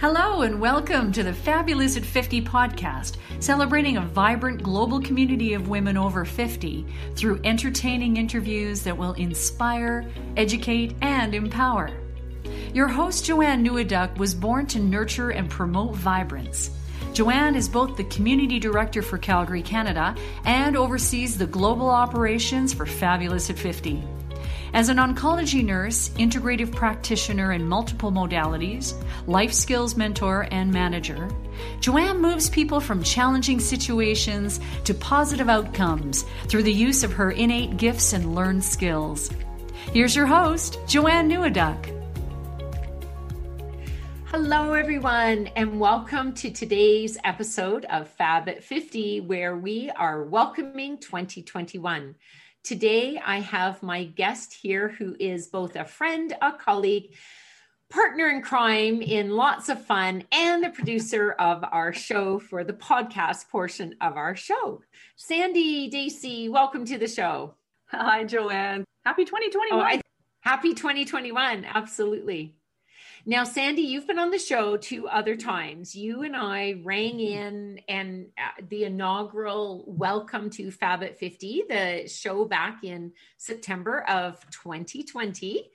Hello, and welcome to the Fabulous at 50 podcast, celebrating a vibrant global community of women over 50 through entertaining interviews that will inspire, educate, and empower. Your host, Joanne Neweduk, was born to nurture and promote vibrance. Joanne is both the Community Director for Calgary, Canada, and oversees the global operations for Fabulous at 50. As an oncology nurse, integrative practitioner in multiple modalities, life skills mentor, and manager, Joanne moves people from challenging situations to positive outcomes through the use of her innate gifts and learned skills. Here's your host, Joanne Neweduk. Hello, everyone, and welcome to today's episode of Fab at 50, where we are welcoming 2021. Today, I have my guest here who is both a friend, a colleague, partner in crime in lots of fun, and the producer of our show for the podcast portion of our show. Sandy D'Acey, welcome to the show. Hi, Joanne. Happy 2021. Oh, I, happy 2021. Absolutely. Now, Sandy, you've been on the show two other times. You and I rang mm-hmm. in and uh, the inaugural Welcome to Fab at 50, the show back in September of 2020.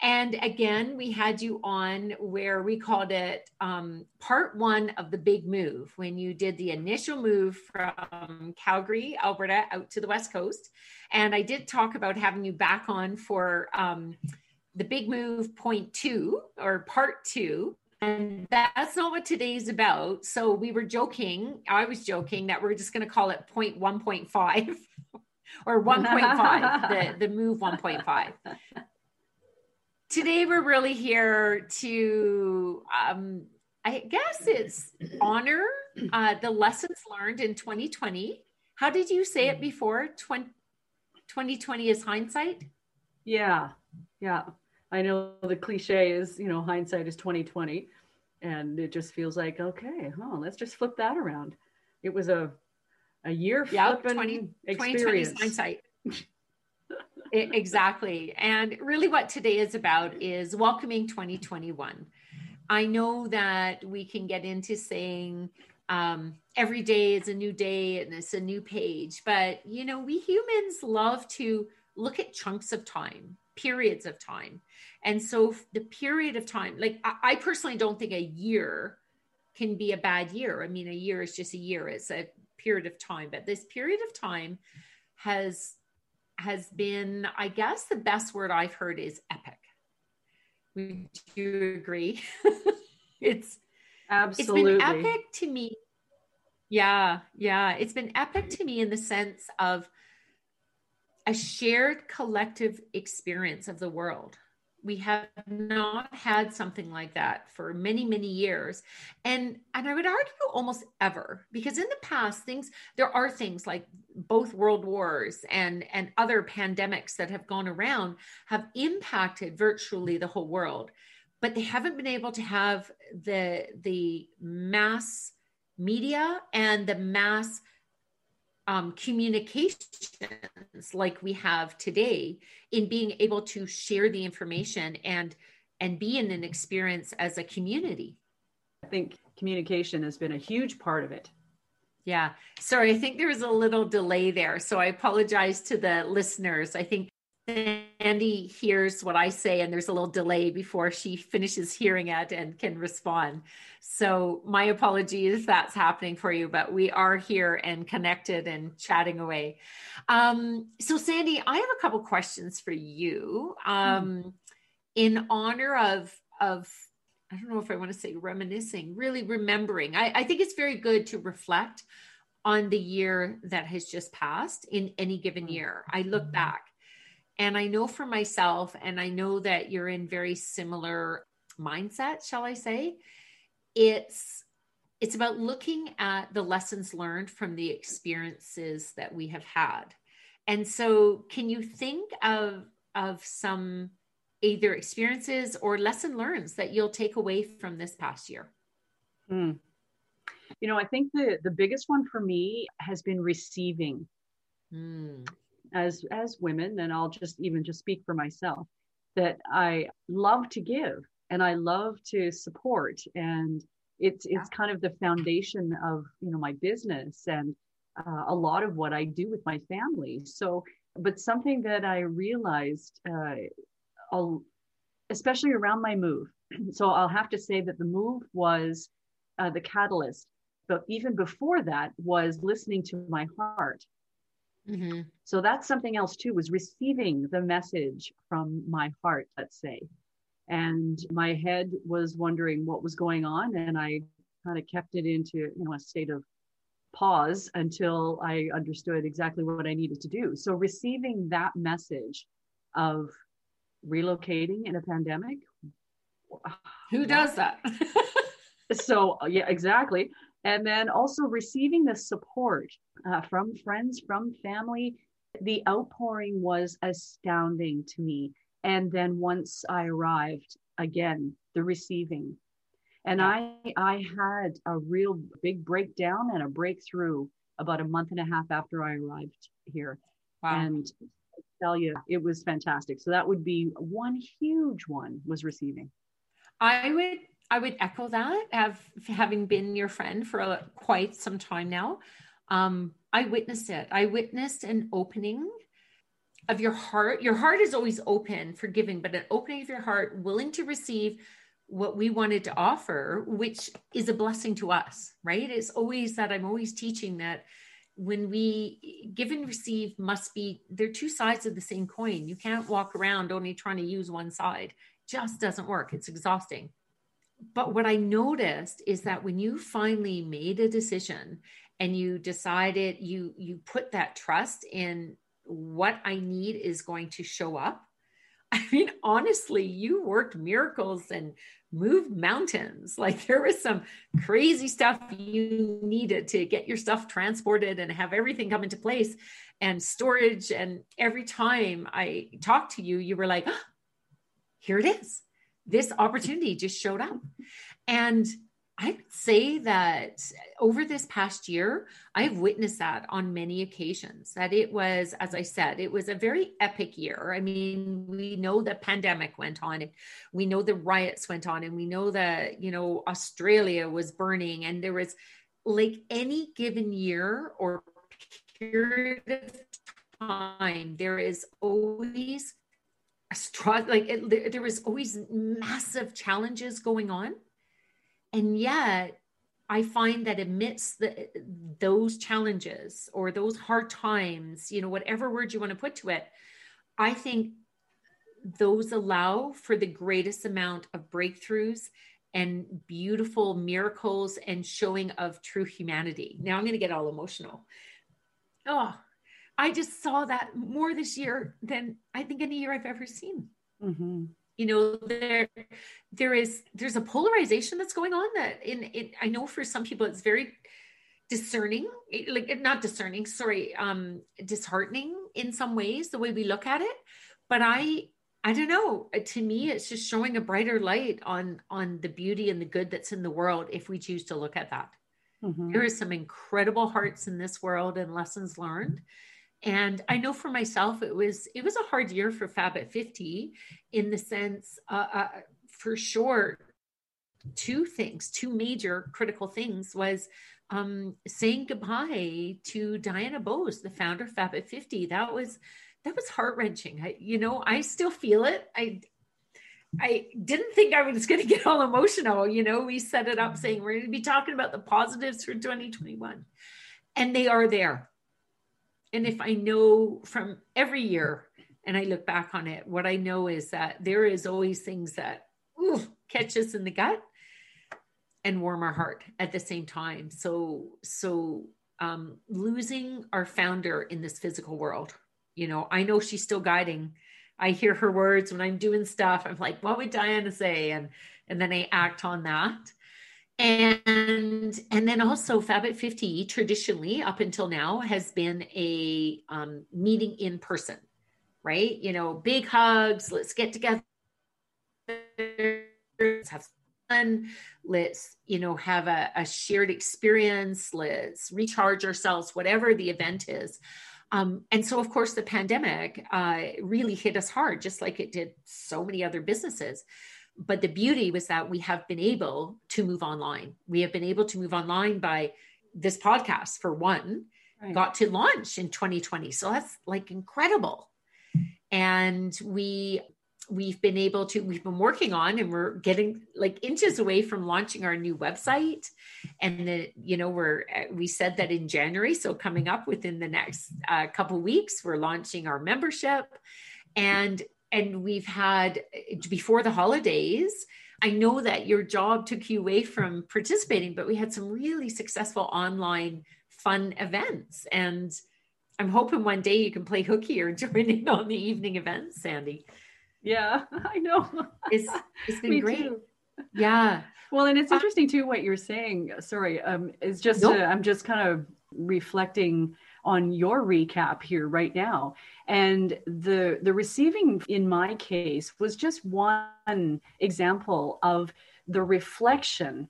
And again, we had you on where we called it um, part one of the big move when you did the initial move from Calgary, Alberta, out to the West Coast. And I did talk about having you back on for. Um, the big move point two or part two. And that's not what today's about. So we were joking, I was joking that we're just going to call it point 1.5 or 1.5, the, the move 1.5. Today we're really here to, um, I guess it's honor uh, the lessons learned in 2020. How did you say it before? 20, 2020 is hindsight? Yeah, yeah. I know the cliche is, you know, hindsight is 2020. And it just feels like, okay, huh, let's just flip that around. It was a a year yep, flipping 20, experience. hindsight. exactly. And really what today is about is welcoming 2021. I know that we can get into saying um, every day is a new day and it's a new page, but you know, we humans love to look at chunks of time periods of time. And so the period of time, like I, I personally don't think a year can be a bad year. I mean, a year is just a year, it's a period of time. But this period of time has has been, I guess the best word I've heard is epic. Would you agree? it's absolutely it's been epic to me. Yeah, yeah. It's been epic to me in the sense of a shared collective experience of the world. We have not had something like that for many, many years. And and I would argue almost ever, because in the past, things there are things like both world wars and, and other pandemics that have gone around have impacted virtually the whole world, but they haven't been able to have the the mass media and the mass um, communications like we have today in being able to share the information and and be in an experience as a community. I think communication has been a huge part of it. Yeah. Sorry i think there was a little delay there so i apologize to the listeners. I think Andy hears what I say, and there's a little delay before she finishes hearing it and can respond. So, my apologies if that's happening for you, but we are here and connected and chatting away. Um, so, Sandy, I have a couple questions for you um, hmm. in honor of of I don't know if I want to say reminiscing, really remembering. I, I think it's very good to reflect on the year that has just passed in any given hmm. year. I look hmm. back and I know for myself, and I know that you're in very similar mindset, shall I say? It's it's about looking at the lessons learned from the experiences that we have had. And so can you think of of some either experiences or lesson learns that you'll take away from this past year? Hmm. You know, I think the the biggest one for me has been receiving. Mm as as women and i'll just even just speak for myself that i love to give and I love to support. And it's it's kind of the foundation of you know my business and uh, a lot of what I do with my family. So, but something that I realized, uh, especially around my move. So I'll have to say that the move was uh, the catalyst, but even before that was listening to my heart. Mm-hmm. So that's something else too, was receiving the message from my heart, let's say. And my head was wondering what was going on. And I kind of kept it into, you know, a state of pause until I understood exactly what I needed to do. So receiving that message of relocating in a pandemic. Who does that? so yeah, exactly. And then also receiving the support uh, from friends, from family. The outpouring was astounding to me. And then once I arrived, again, the receiving and. I I had a real big breakdown and a breakthrough about a month and a half after I arrived here. Wow. And I tell you, it was fantastic. So that would be one huge one was receiving. I would I would echo that. Have having been your friend for a, quite some time now, um, I witnessed it. I witnessed an opening of your heart. Your heart is always open, forgiving, but an opening of your heart, willing to receive what we wanted to offer, which is a blessing to us, right? It's always that I'm always teaching that when we give and receive must be they're two sides of the same coin. You can't walk around only trying to use one side. Just doesn't work. It's exhausting. But what I noticed is that when you finally made a decision and you decided you you put that trust in what I need is going to show up I mean, honestly, you worked miracles and moved mountains. Like there was some crazy stuff you needed to get your stuff transported and have everything come into place and storage. And every time I talked to you, you were like, oh, here it is. This opportunity just showed up. And I'd say that over this past year, I've witnessed that on many occasions. That it was, as I said, it was a very epic year. I mean, we know the pandemic went on, and we know the riots went on, and we know that, you know, Australia was burning, and there was like any given year or period of time, there is always strong, like it, there, there was always massive challenges going on and yet, I find that amidst the, those challenges or those hard times, you know, whatever word you want to put to it, I think those allow for the greatest amount of breakthroughs and beautiful miracles and showing of true humanity. Now I'm going to get all emotional. Oh, I just saw that more this year than I think any year I've ever seen. Mm-hmm. You know there there is there's a polarization that's going on that in it i know for some people it's very discerning like not discerning sorry um disheartening in some ways the way we look at it. But i i don't know. To me it's just showing a brighter light on on the beauty and the good that's in the world if we choose to look at that. Mm-hmm. there is some incredible hearts in this world and lessons learned and i know for myself it was it was a hard year for fab at 50 in the sense uh, uh, for sure two things two major critical things was um, saying goodbye to diana bose the founder of fab at 50 that was that was heart-wrenching. I, you know i still feel it. I I didn't think I was going to get all emotional. You know, we set it up saying we're going to be talking about the positives for 2021, and they are there and if I know from every year and I look back on it, what I know is that there is always things that ooh, catch us in the gut and warm our heart at the same time. So, so um, losing our founder in this physical world, you know, I know she's still guiding. I hear her words when I'm doing stuff. I'm like, what would Diana say? And and then I act on that and and then also fab at 50 traditionally up until now has been a um, meeting in person right? You know big hugs let's get together let's have fun let's you know have a, a shared experience let's recharge ourselves whatever the event is. Um, and so of course the pandemic uh, really hit us hard just like it did so many other businesses but the beauty was that we have been able to move online. We have been able to move online by this podcast for one, right. got to launch in 2020. So that's like incredible. And we we've been able to we've been working on and we're getting like inches away from launching our new website and the you know we're we said that in january so coming up within the next uh, couple weeks we're launching our membership and and we've had before the holidays i know that your job took you away from participating but we had some really successful online fun events and i'm hoping one day you can play hooky or join in on the evening events sandy yeah, I know. It's it's been great. Too. Yeah. Well, and it's uh, interesting too what you're saying. Sorry, um, it's just nope. uh, I'm just kind of reflecting on your recap here right now, and the the receiving in my case was just one example of the reflection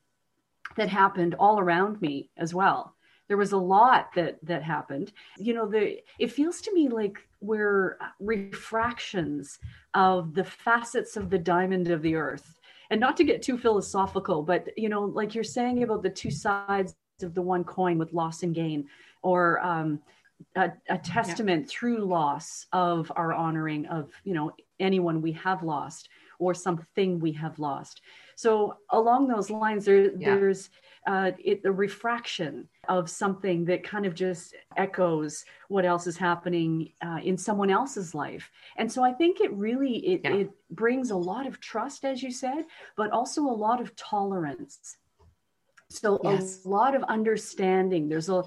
that happened all around me as well. There was a lot that that happened. You know the it feels to me like we're refractions of the facets of the diamond of the earth. And not to get too philosophical but you know like you're saying about the two sides of the one coin with loss and gain or um, a, a, testament yeah. through loss of our honoring of you know anyone we have lost or something we have lost so along those lines there, yeah. there's uh, it, the refraction of something that kind of just echoes what else is happening uh, in someone else's life and so i think it really it, yeah. it brings a lot of trust as you said but also a lot of tolerance so yes. a lot of understanding there's a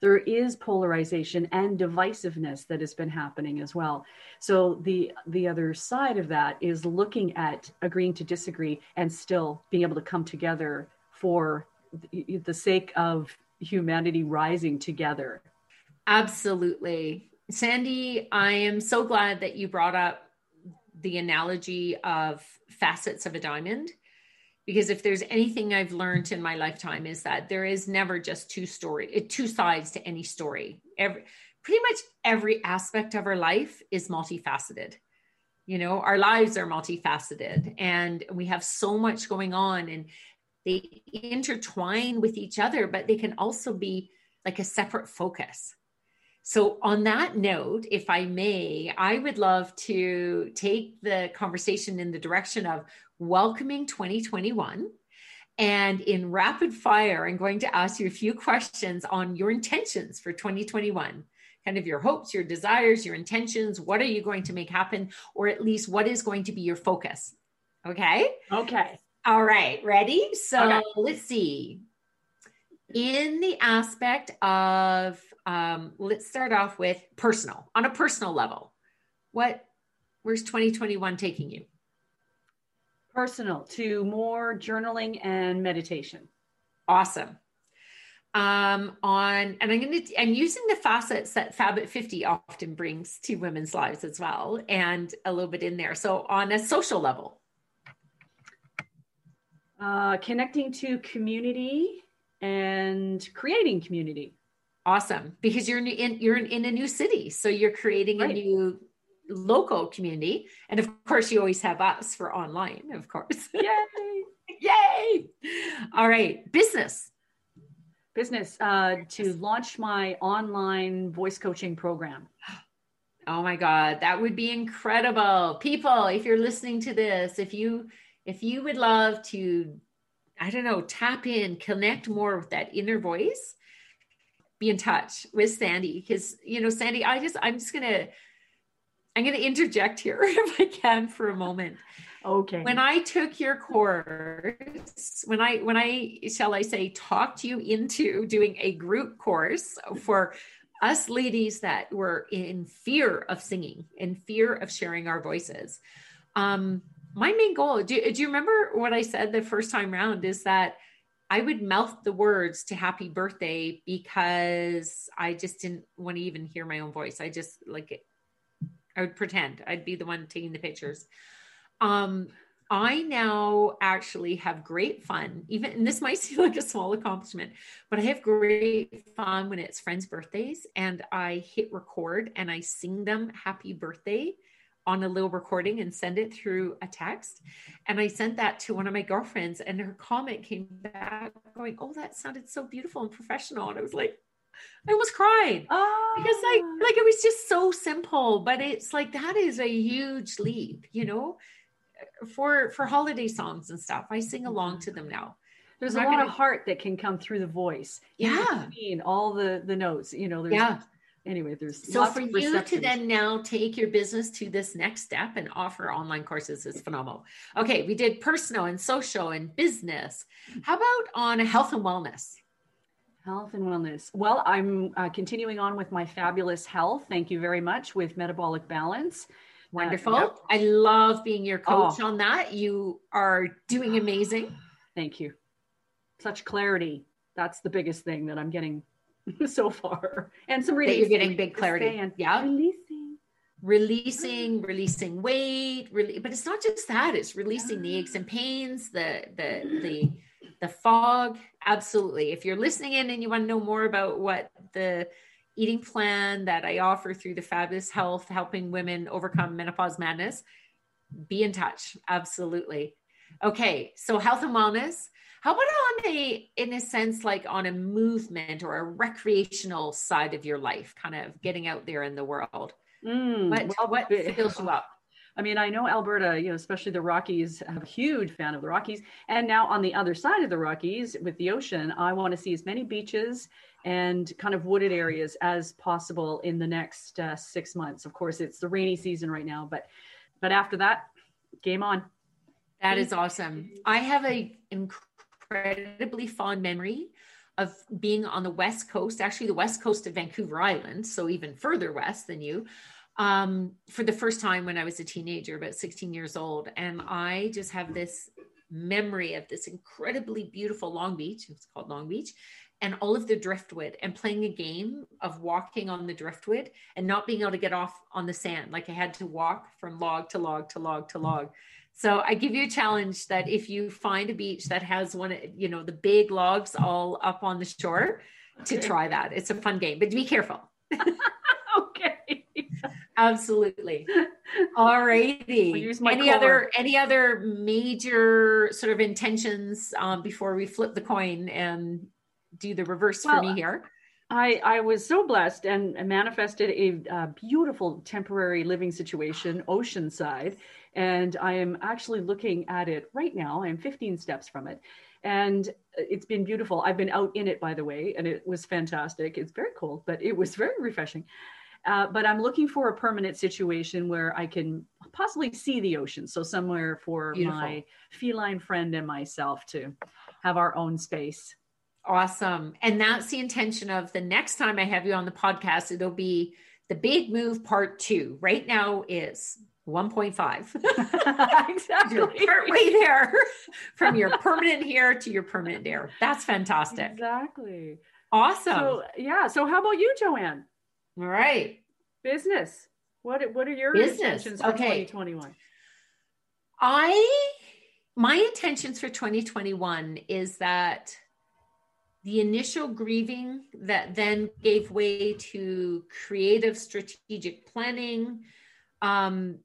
there is polarization and divisiveness that has been happening as well so the the other side of that is looking at agreeing to disagree and still being able to come together for the sake of humanity rising together. Absolutely. Sandy, I am so glad that you brought up the analogy of facets of a diamond because if there's anything I've learned in my lifetime is that there is never just two story, eh, two sides to any story. Every pretty much every aspect of our life is multifaceted. You know, our lives are multifaceted and we have so much going on and they intertwine with each other, but they can also be like a separate focus. So, on that note, if I may, I would love to take the conversation in the direction of welcoming 2021. And in rapid fire, I'm going to ask you a few questions on your intentions for 2021 kind of your hopes, your desires, your intentions. What are you going to make happen? Or at least what is going to be your focus? Okay. Okay. All right, ready? So okay. let's see. In the aspect of, um, let's start off with personal, on a personal level. What, where's 2021 taking you? Personal to more journaling and meditation. Awesome. Um, on, and I'm going to, I'm using the facets that Fab at 50 often brings to women's lives as well, and a little bit in there. So on a social level, uh, connecting to community and creating community. Awesome, because you're in you're in, a new city, so you're creating right. a new local community, and of course, you always have us for online, of course. Yay! Yay! All right, business. Business uh, to launch my online voice coaching program. Oh my God, that would be incredible. People, if you're listening to this, if you if you would love to, I don't know, tap in, connect more with that inner voice, be in touch with Sandy. Because, you know, Sandy, I just, I'm just going to, I'm going to interject here if I can for a moment. Okay. When I took your course, when I, when I, shall I say, talked you into doing a group course for us ladies that were in fear of singing, in fear of sharing our voices, um, my main goal do, do you remember what i said the first time round is that i would mouth the words to happy birthday because i just didn't want to even hear my own voice. I just like i would pretend. I'd be the one taking the pictures. Um I now actually have great fun, even, and this might seem like a small accomplishment, but I have great fun when it's friends' birthdays and I hit record and I sing them happy birthday on a little recording and send it through a text. And I sent that to one of my girlfriends, and her comment came back going, Oh, that sounded so beautiful and professional. And I was like, I almost cried oh. because like like it was just so simple, but it's like that is a huge leap, you know, for for holiday songs and stuff. I sing along to them now. There's a lot gonna... of heart that can come through the voice. Yeah, all the the notes. You know, there's yeah anyway, there's so for you to then now take your business to this next step and offer online courses is phenomenal. Okay, we did personal and social and business. How about on health and wellness? Health and wellness. Well, I'm uh, continuing on with my fabulous health. Thank you very much with metabolic balance. Uh, Wonderful. Uh, yep. I love being your coach oh. on that. You are doing amazing. Thank you. Such clarity. That's the biggest thing that I'm getting so far. And some releasing. That you're getting big clarity. Yeah. Releasing. Releasing, releasing weight, really, but it's not just that, it's releasing the aches and pains, the the the the fog. Absolutely. If you're listening in and you want to know more about what the eating plan that I offer through the Fabulous Health, helping women overcome menopause madness, be in touch. Absolutely. Okay, so health and wellness. How about on a, in a sense, like on a movement or a recreational side of your life, kind of getting out there in the world? Mm, what well, what fills you up? I mean, I know Alberta, you know, especially the Rockies, have a huge fan of the Rockies. And now on the other side of the Rockies with the ocean, I want to see as many beaches and kind of wooded areas as possible in the next uh, six months. Of course, it's the rainy season right now, but but after that, game on. That is awesome. I have a incredibly fond memory of being on the west coast, actually the west coast of Vancouver Island, so even further west than you, um, for the first time when I was a teenager, about 16 years old. And I just have this memory of this incredibly beautiful Long Beach. It's called Long Beach. And all of the driftwood and playing a game of walking on the driftwood and not being able to get off on the sand. Like I had to walk from log to log to log to log. So I give you a challenge that if you find a beach that has one, you know, the big logs all up on the shore, okay. to try that. It's a fun game, but be careful. okay. Absolutely. All righty. any core. other any other major sort of intentions um, before we flip the coin and do the reverse well, for me here? I, I was so blessed and manifested a, a beautiful temporary living situation oceanside and I am actually looking at it right now. I'm 15 steps from it. And it's been beautiful. I've been out in it, by the way, and it was fantastic. It's very cold, but it was very refreshing. Uh, but I'm looking for a permanent situation where I can possibly see the ocean. So, somewhere for beautiful. my feline friend and myself to have our own space. Awesome. And that's the intention of the next time I have you on the podcast. It'll be the big move part two. Right now is 1.5. exactly. Partway there from your permanent here to your permanent there. That's fantastic. Exactly. Awesome. So, yeah. So how about you, Joanne? All right. Business. What what are your Business. intentions for okay. 2021? I my intentions for 2021 is that the initial grieving that then gave way to creative strategic planning um,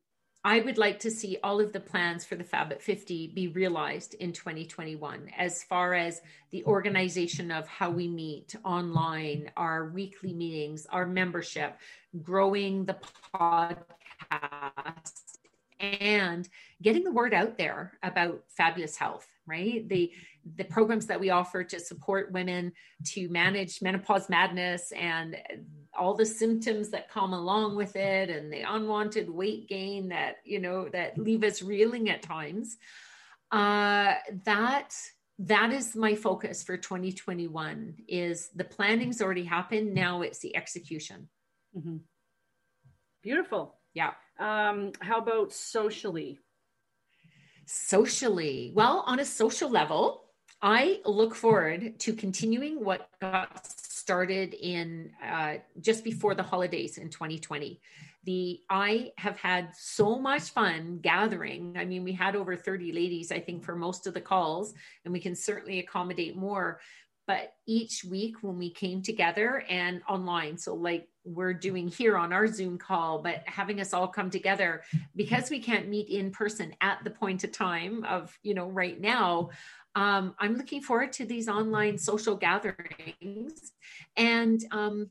I would like to see all of the plans for the Fab at 50 be realized in 2021, as far as the organization of how we meet online, our weekly meetings, our membership, growing the podcast, and getting the word out there about fabulous health, right? The the programs that we offer to support women to manage menopause madness and all the symptoms that come along with it and the unwanted weight gain that you know that leave us reeling at times. Uh, that that is my focus for 2021 is the planning's already happened. Now it's the execution. Mm-hmm. beautiful. Yeah. Um, how about socially? Socially. Well on a social level I look forward to continuing what got started in uh, just before the holidays in 2020. The I have had so much fun gathering. I mean, we had over 30 ladies, I think, for most of the calls, and we can certainly accommodate more. but each week when we came together and online, so like we're doing here on our Zoom call, but having us all come together because we can't meet in person at the point of time of, you know, right now. Um, I'm looking forward to these online social gatherings and um,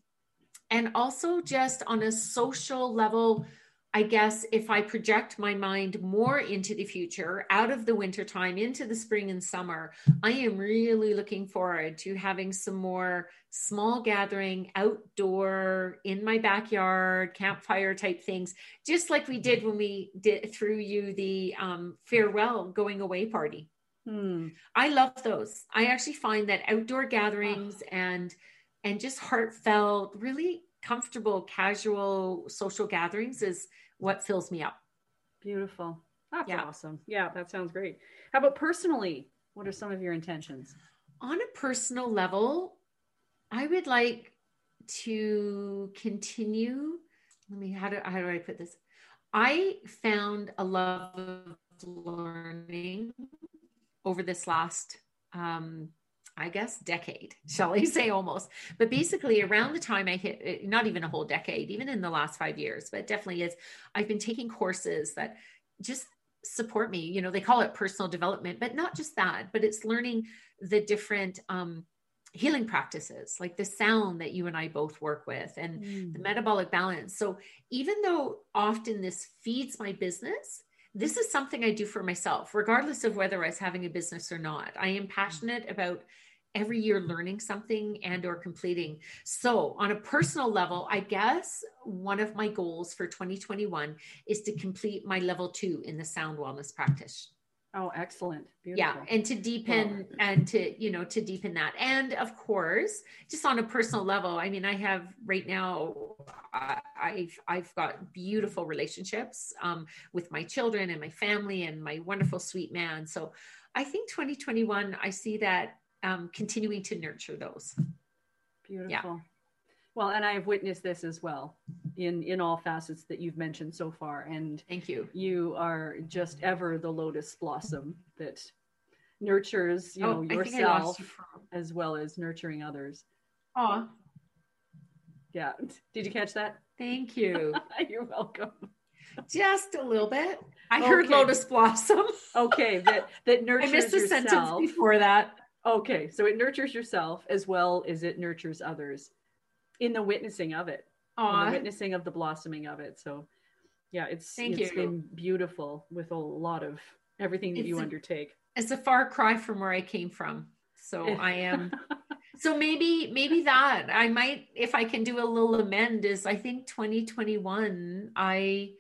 and also just on a social level I guess if I project my mind more into the future, out of the winter time into the spring and summer, I am really looking forward to having some more small gathering, outdoor, in my backyard, campfire type things, just like we did when we did threw you the um, farewell going away party. Hmm. I love those. I actually find that outdoor gatherings oh. and and just heartfelt, really comfortable, casual social gatherings is what fills me up. Beautiful. That's yeah. awesome. Yeah, that sounds great. How about personally? What are some of your intentions? On a personal level, I would like to continue. Let me, how do, how do I put this? I found a love of learning over this last um, I guess, decade, shall I say almost. But basically, around the time I hit, eh, not even a whole decade, even in the last five years, but definitely is, I've been taking courses that just support me. You know, they call it personal development, but not just that, but it's learning the different um, healing practices, like the sound that you and I both work with and mm. the metabolic balance. So even though often this feeds my business, this is something I do for myself, regardless of whether I was having a business or not. I am mm-hmm. passionate about every year learning something and or completing. So on a personal level i guess one of my goals for 2021 is to complete my level two in the sound wellness practice oh excellent Beautiful. yeah and to deepen and to you know to deepen that and of course just on a personal level i mean i have right now i've i've got beautiful relationships um, with my children and my family and my wonderful sweet man so i think 2021 i see that um, continuing to nurture those. Beautiful. Yeah. Well, and I have witnessed this as well in in all facets that you've mentioned so far. And thank you. You are just ever the lotus blossom that nurtures, you oh, know, yourself you as well as nurturing others. Oh. Yeah. Did you catch that? Thank you. You're welcome. Just a little bit. I okay. heard lotus blossom. okay, that that nurtures I missed the yourself. sentence before that. Okay, so it nurtures yourself as well as it nurtures others in the witnessing of it, the witnessing of the blossoming of it. So, yeah, it's Thank it's you. been beautiful with a lot of everything that it's you a, undertake. It's a far cry from where I came from, so I am. so maybe maybe that I might, if I can do a little amend, is I think 2021 I.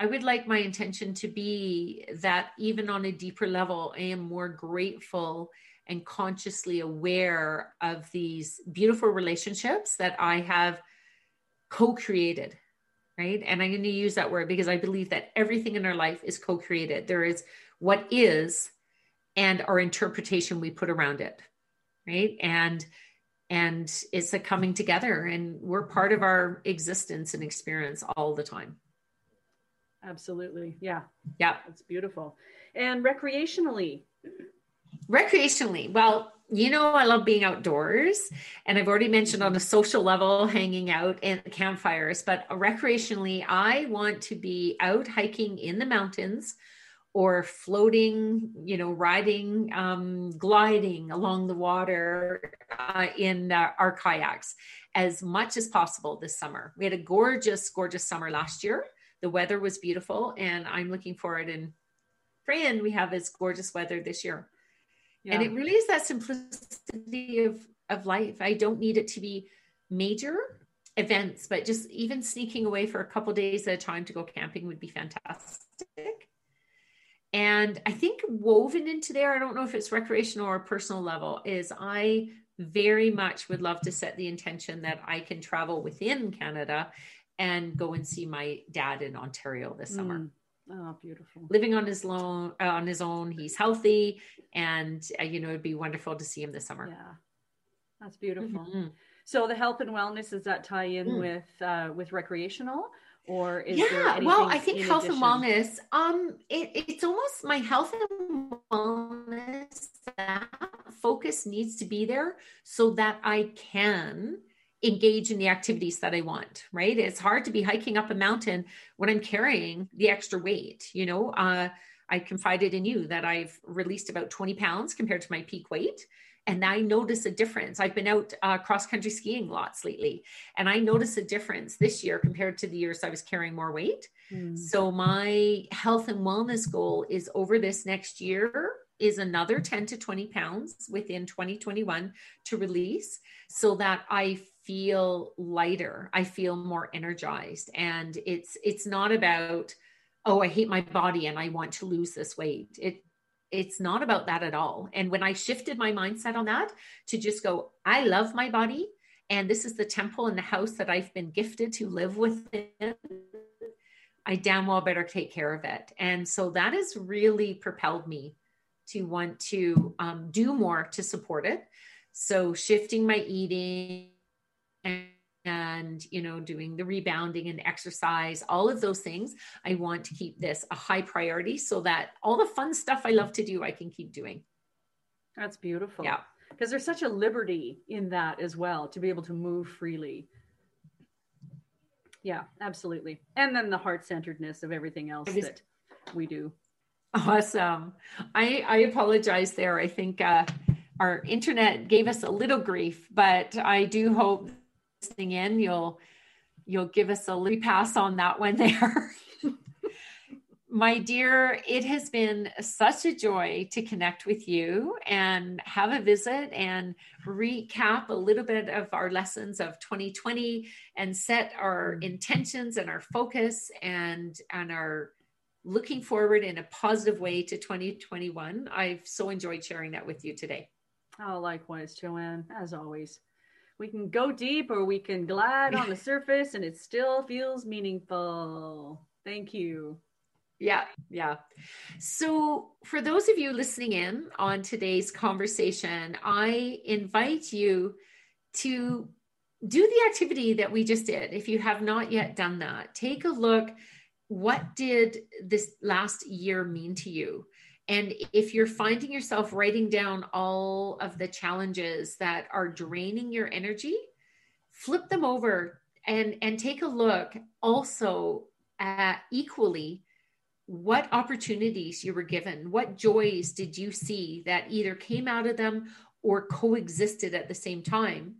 I would like my intention to be that even on a deeper level, I am more grateful and consciously aware of these beautiful relationships that I have co created. Right. And I'm going to use that word because I believe that everything in our life is co created. There is what is and our interpretation we put around it. Right. And and it's a coming together and we're part of our existence and experience all the time absolutely yeah yeah it's beautiful and recreationally recreationally, well, you know, I love being outdoors, and I've already mentioned on a social level, hanging out and campfires. But recreationally, I want to be out hiking in the mountains or floating, you know, riding, um, gliding along the water uh, in uh, our kayaks as much as possible this summer. We had a gorgeous, gorgeous summer last year. The weather was beautiful, and I'm looking forward and praying we have as gorgeous weather this year. Yeah. And it really is that simplicity of, of life. I don't need it to be major events, but just even sneaking away for a couple days at a time to go camping would be fantastic. And I think woven into there, I don't know if it's recreational or personal level, is I very much would love to set the intention that I can travel within Canada and go and see my dad in Ontario this summer. Mm. Oh, beautiful. Living on his own, uh, on his own, he's healthy, and uh, you know it'd be wonderful to see him this summer. Yeah, that's beautiful. Mm-hmm. So the health and wellness does that tie in mm. with uh, with recreational, or is yeah? well, I think health addition? and wellness. Um, it, it's almost my health and wellness that focus needs to be there so that I can engage in the activities that I want, right? It's hard to be hiking up a mountain when I'm carrying the extra weight, you know. Uh, I confided in you that I've released about 20 pounds compared to my peak weight. And I notice a difference. I've been out uh, cross country skiing lots lately, and I notice a difference this year compared to the years I was carrying more weight. Mm. So, my health and wellness goal is over this next year is another 10 to 20 pounds within 2021 to release so that I feel lighter. I feel more energized. And it's it's not about, oh, I hate my body and I want to lose this weight. It it's not about that at all. And when I shifted my mindset on that to just go, I love my body, and this is the temple and the house that I've been gifted to live within, I damn well better take care of it. And so that has really propelled me to want to um, do more to support it. So shifting my eating and and you know doing the rebounding and exercise all of those things i want to keep this a high priority so that all the fun stuff i love to do i can keep doing. That's beautiful. Yeah. Because there's such a liberty in that as well to be able to move freely. Yeah absolutely. And then the heart-centeredness of everything else was, that we do. Awesome. I i apologize there. I think uh our internet gave us a little grief but i do hope listening in, you'll you'll give us a repass on that one there. My dear, it has been such a joy to connect with you and have a visit and recap a little bit of our lessons of 2020 and set our intentions and our focus and and our looking forward in a positive way to 2021. I've so enjoyed sharing that with you today. Oh, likewise, Joanne, as always we can go deep or we can glide on the surface and it still feels meaningful. Thank you. Yeah, yeah. So, for those of you listening in on today's conversation, I invite you to do the activity that we just did. If you have not yet done that, take a look. What did this last year mean to you? And if you're finding yourself writing down all of the challenges that are draining your energy, flip them over and and take a look also at equally what opportunities you were given. What joys did you see that either came out of them or coexisted at the same time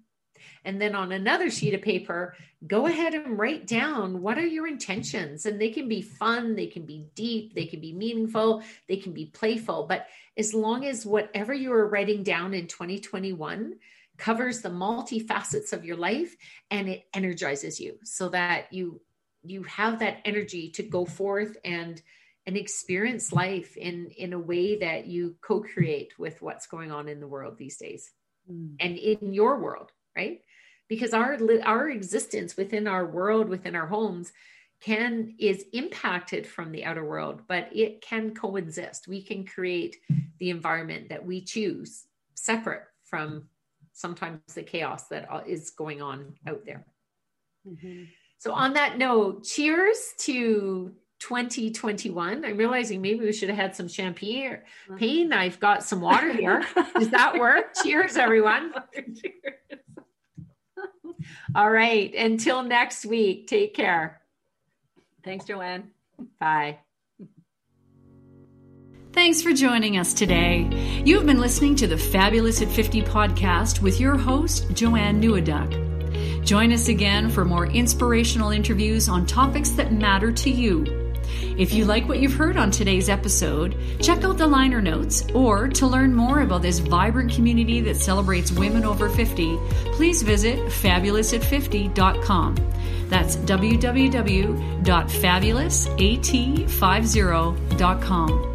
and then on another sheet of paper, go ahead and write down what are your intentions. And they can be fun, they can be deep, they can be meaningful, they can be playful. But as long as whatever you are writing down in 2021 covers the multifacets of your life and it energizes you so that you you have that energy to go forth and and experience life in in a way that you co-create with what's going on in the world these days mm. and in your world right because our our existence within our world within our homes can is impacted from the outer world but it can coexist. We can create the environment that we choose separate from sometimes the chaos that is going on out there. Mm-hmm. so on that note cheers to 2021 i'm realizing maybe we should have had some champagne pain i've got some water here. Does that work? Cheers everyone. Cheers. All right. Until next week, take care. Thanks, Joanne. Bye. Thanks for joining us today. You've been listening to the Fabulous at 50 podcast with your host, Joanne Neweduk. Join us again for more inspirational interviews on topics that matter to you. If you like what you've heard on today's episode, check out the liner notes, or to learn more about this vibrant community that celebrates women over 50, please visit fabulousat50.com. That's www.fabulousat50.com.